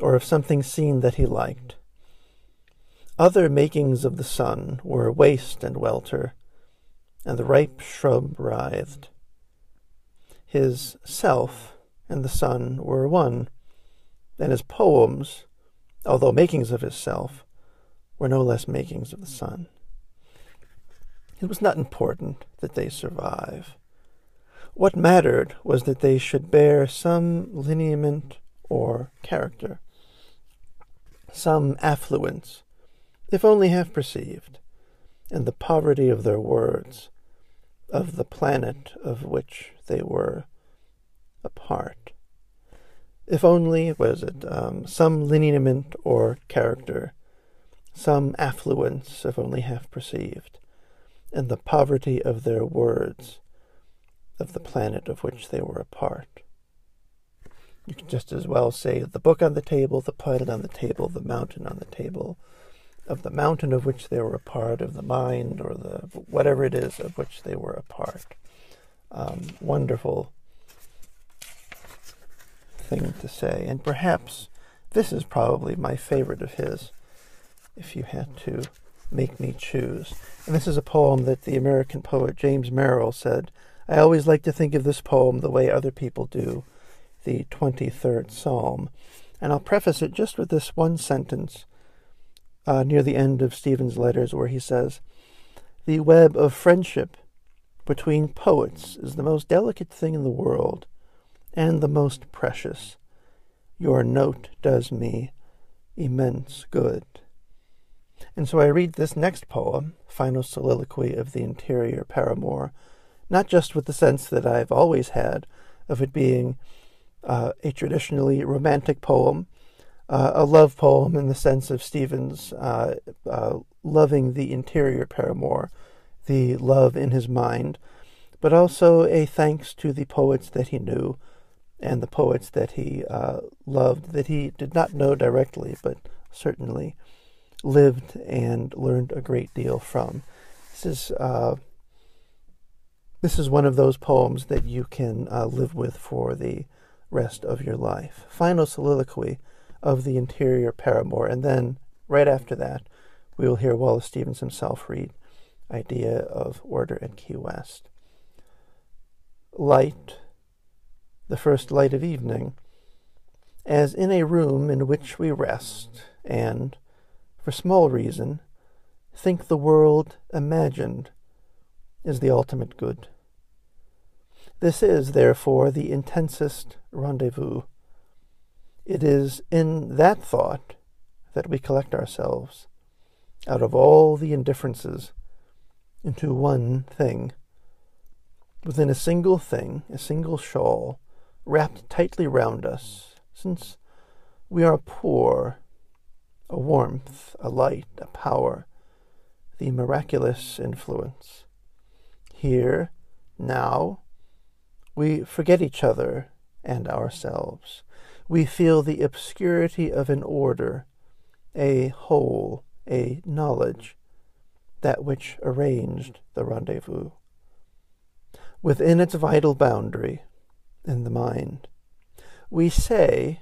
Speaker 1: or of something seen that he liked. Other makings of the sun were waste and welter, and the ripe shrub writhed. His self and the sun were one, and his poems, although makings of his self, were no less makings of the sun. It was not important that they survive. What mattered was that they should bear some lineament or character, some affluence, if only half perceived, and the poverty of their words of the planet of which they were a part. If only, was it, um, some lineament or character, some affluence, if only half perceived, and the poverty of their words, of the planet of which they were a part. You can just as well say the book on the table, the planet on the table, the mountain on the table, of the mountain of which they were a part, of the mind, or the whatever it is of which they were a part. Um, wonderful thing to say, and perhaps this is probably my favorite of his. If you had to make me choose, and this is a poem that the American poet James Merrill said. I always like to think of this poem the way other people do, the twenty-third Psalm, and I'll preface it just with this one sentence uh, near the end of Stevens' letters, where he says, The web of friendship between poets is the most delicate thing in the world and the most precious. Your note does me immense good. And so I read this next poem, Final Soliloquy of the Interior Paramour, not just with the sense that I've always had of it being uh, a traditionally romantic poem uh, a love poem in the sense of Stevens uh, uh, loving the interior paramour, the love in his mind, but also a thanks to the poets that he knew and the poets that he uh, loved, that he did not know directly, but certainly lived and learned a great deal from. This is uh, this is one of those poems that you can uh, live with for the rest of your life. Final soliloquy of the interior paramour. And then, right after that, we will hear Wallace Stevens himself read Idea of Order at Key West. Light, the first light of evening, as in a room in which we rest, and, for small reason, think the world imagined is the ultimate good. This is, therefore, the intensest rendezvous It is in that thought that we collect ourselves out of all the indifferences into one thing. Within a single thing, a single shawl, wrapped tightly round us, since we are poor, a warmth, a light, a power, the miraculous influence. Here, now, we forget each other and ourselves. We feel the obscurity of an order, a whole, a knowledge, that which arranged the rendezvous. Within its vital boundary, in the mind, we say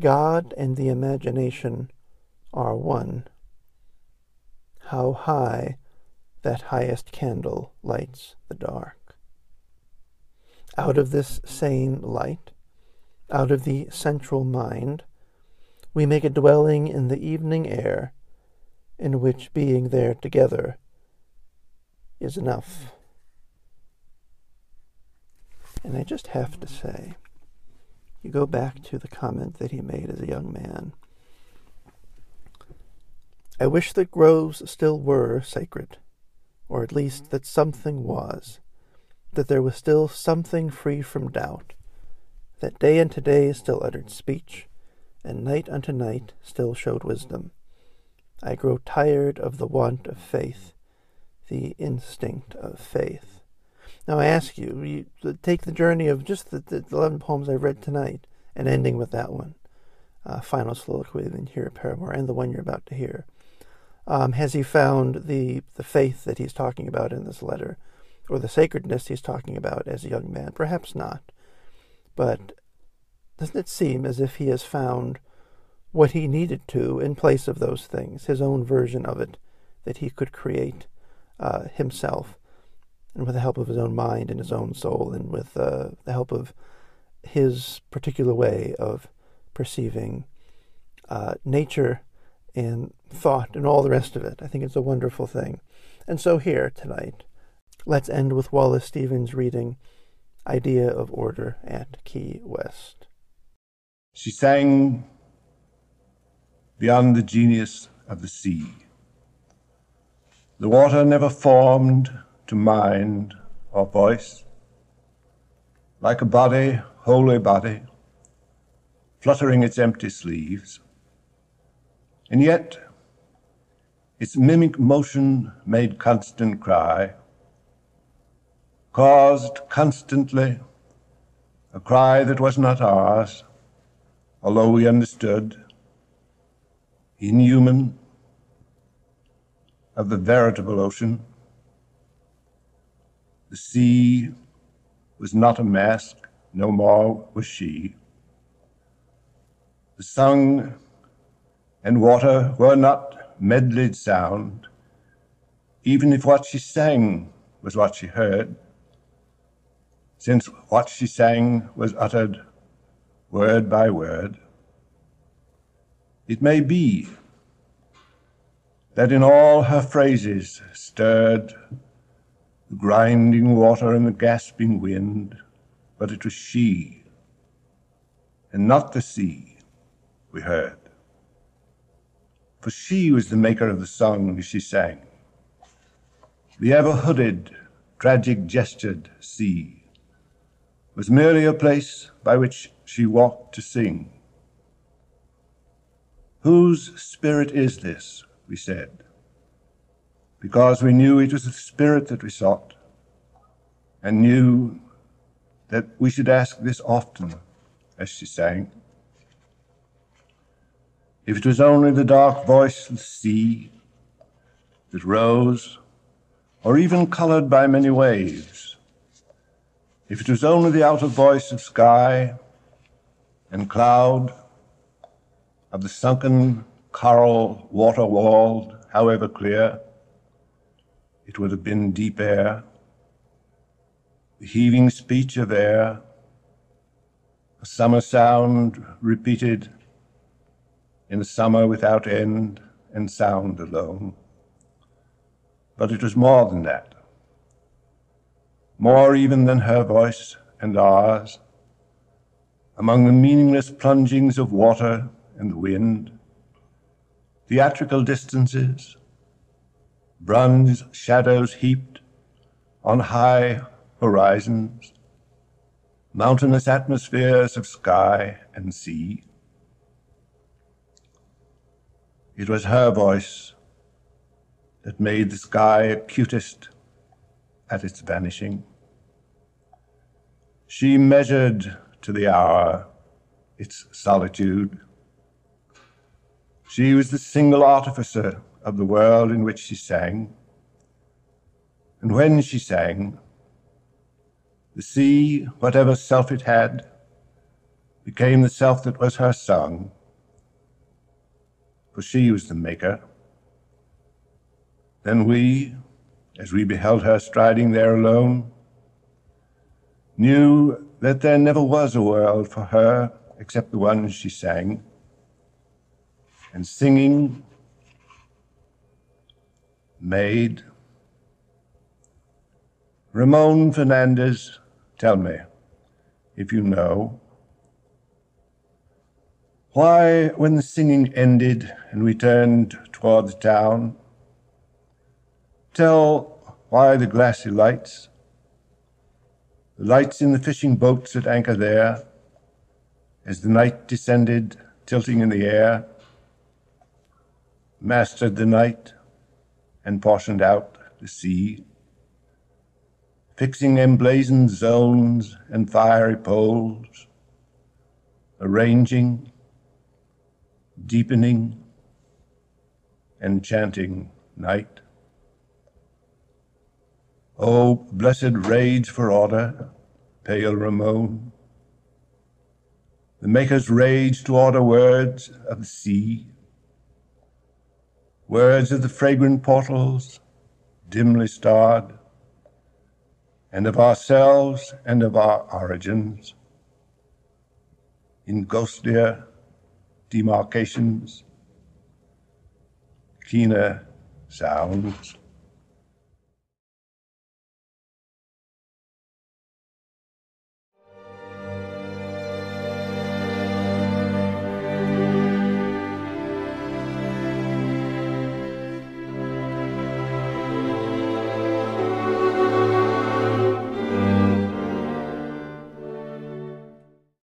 Speaker 1: God and the imagination are one. How high that highest candle lights the dark. Out of this same light, out of the central mind, we make a dwelling in the evening air in which being there together is enough. And I just have to say, you go back to the comment that he made as a young man. I wish that groves still were sacred, or at least that something was, that there was still something free from doubt, that day unto day still uttered speech, and night unto night still showed wisdom. I grow tired of the want of faith, the instinct of faith. Now I ask you, you take the journey of just the, the 11 poems I read tonight and ending with that one, uh, Final Soliloquy Interior Paramour, and the one you're about to hear. Um, has he found the, the faith that he's talking about in this letter, or the sacredness he's talking about as a young man? Perhaps not. But doesn't it seem as if he has found what he needed to in place of those things, his own version of it that he could create uh, himself, and with the help of his own mind and his own soul, and with uh, the help of his particular way of perceiving uh, nature and thought and all the rest of it. I think it's a wonderful thing. And so here tonight, let's end with Wallace Stevens reading Idea of Order at Key West.
Speaker 2: She sang beyond the genius of the sea. The water never formed to mind or voice, like a body, wholly body, fluttering its empty sleeves. And yet, its mimic motion made constant cry, caused constantly a cry that was not ours, although we understood inhuman of the veritable ocean. The sea was not a mask, no more was she. The song and water were not medleyed sound, even if what she sang was what she heard, since what she sang was uttered word by word. It may be that in all her phrases stirred the grinding water and the gasping wind, but it was she, and not the sea, we heard. For she was the maker of the song she sang. The ever hooded, tragic gestured sea was merely a place by which she walked to sing Whose spirit is this? we said, because we knew it was the spirit that we sought, and knew that we should ask this often as she sang. If it was only the dark voice of the sea that rose, or even colored by many waves, if it was only the outer voice of sky and cloud, of the sunken coral water walled, however clear, it would have been deep air, the heaving speech of air, a summer sound repeated in summer without end and sound alone. But it was more than that, more even than her voice and ours, among the meaningless plungings of water and wind, theatrical distances, bronze shadows heaped on high horizons, mountainous atmospheres of sky and sea. It was her voice that made the sky acutest at its vanishing. She measured to the hour its solitude. She was the single artificer of the world in which she sang. And when she sang, the sea, whatever self it had, became the self that was her song, for she was the maker. Then we, as we beheld her striding there alone, knew that there never was a world for her except the one she sang. And singing made. Ramon Fernandez, tell me, if you know, why, when the singing ended and we turned toward the town, tell why the glassy lights, the lights in the fishing boats at anchor there, as the night descended, tilting in the air, mastered the night and portioned out the sea, fixing emblazoned zones and fiery poles, arranging, deepening, enchanting night. O blessed rage for order, pale Ramon. The Maker's rage to order words of the sea, words of the fragrant portals, dimly starred, and of ourselves and of our origins, in ghostlier demarcations, keener sounds.